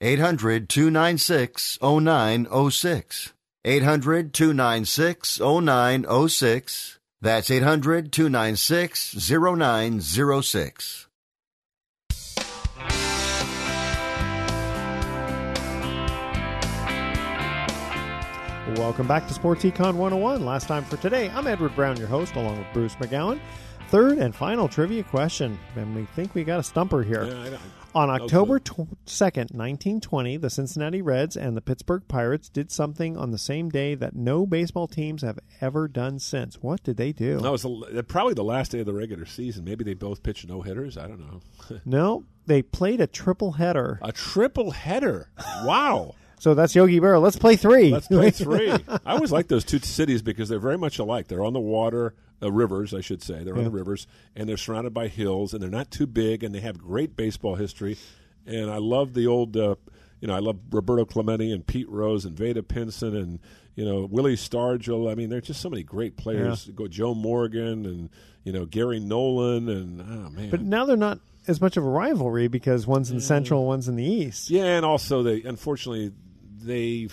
800 296 0906. 800 296 0906. That's 800 296 0906. Welcome back to Sports Econ 101. Last time for today, I'm Edward Brown, your host, along with Bruce McGowan. Third and final trivia question, and we think we got a stumper here. Yeah, I know. On October tw- 2nd, 1920, the Cincinnati Reds and the Pittsburgh Pirates did something on the same day that no baseball teams have ever done since. What did they do? That was the, uh, probably the last day of the regular season. Maybe they both pitched no hitters. I don't know. No, they played a triple header. A triple header. Wow. So that's Yogi Berra. Let's play three. Let's play three. I always like those two cities because they're very much alike. They're on the water, uh, rivers, I should say. They're on the rivers, and they're surrounded by hills, and they're not too big, and they have great baseball history. And I love the old, uh, you know, I love Roberto Clemente and Pete Rose and Vada Pinson and you know Willie Stargell. I mean, there's just so many great players. Go Joe Morgan and you know Gary Nolan and oh man. But now they're not as much of a rivalry because one's in the Central, one's in the East. Yeah, and also they unfortunately they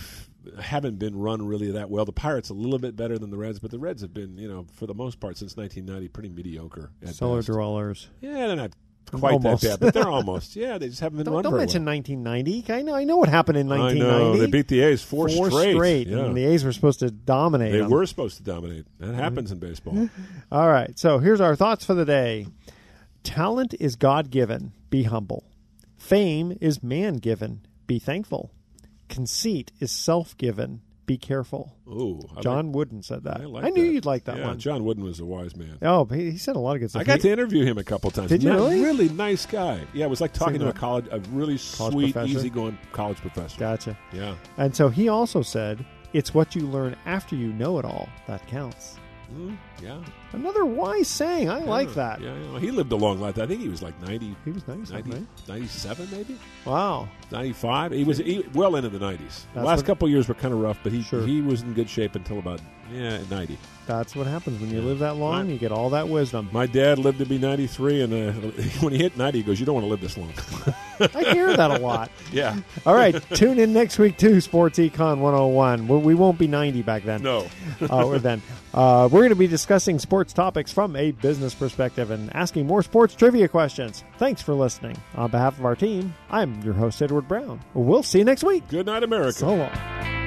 haven't been run really that well. The Pirates a little bit better than the Reds, but the Reds have been, you know, for the most part since 1990, pretty mediocre. At Cellar best. dwellers. Yeah, they're not quite Almost. that bad, but they're almost. Yeah, they just haven't been Don't, run don't mention well. 1990. I know. I know what happened in 1990. I 1990. know they beat the A's four, straight. Yeah. and the A's were supposed to dominate. they them. were supposed to dominate. That mm-hmm. happens in baseball. All right. So here's our thoughts for the day. Talent is God given. Be humble. Fame is man given. Be thankful. Conceit is self given. Be careful. Ooh, I John Wooden said that. I, like knew that. you'd like that Yeah, one. John Wooden was a wise man. Oh, he, he said a lot of good stuff. I got He- to interview him a couple times. Did you Not- really? Really nice guy. Yeah, it was like talking Seemed to a like- college, a really College sweet, professor? easygoing college professor. Gotcha. Yeah. And so he also said, "It's what you learn after you know it all that counts." Mm, yeah. Another wise saying. I like that. Yeah, yeah. He lived a long life. I think he was like 90. He was 90, 90 right? 97 maybe? Wow. 95. He was he, well into the 90s. The That's last couple of years were kind of rough, but he Sure. he was in good shape until about yeah, 90. That's what happens when you live that long. You get all that wisdom. My dad lived to be 93 and uh, when he hit 90 he goes, "You don't want to live this long." I hear that a lot. Yeah. All right, tune in next week to Sports Econ 101. We- We won't be 90 back then. No. uh, or then. Uh, we're going to be discussing sports topics from a business perspective and asking more sports trivia questions. Thanks for listening. On behalf of our team, I'm your host, Edward Brown. We'll see you next week. Good night, America. So long.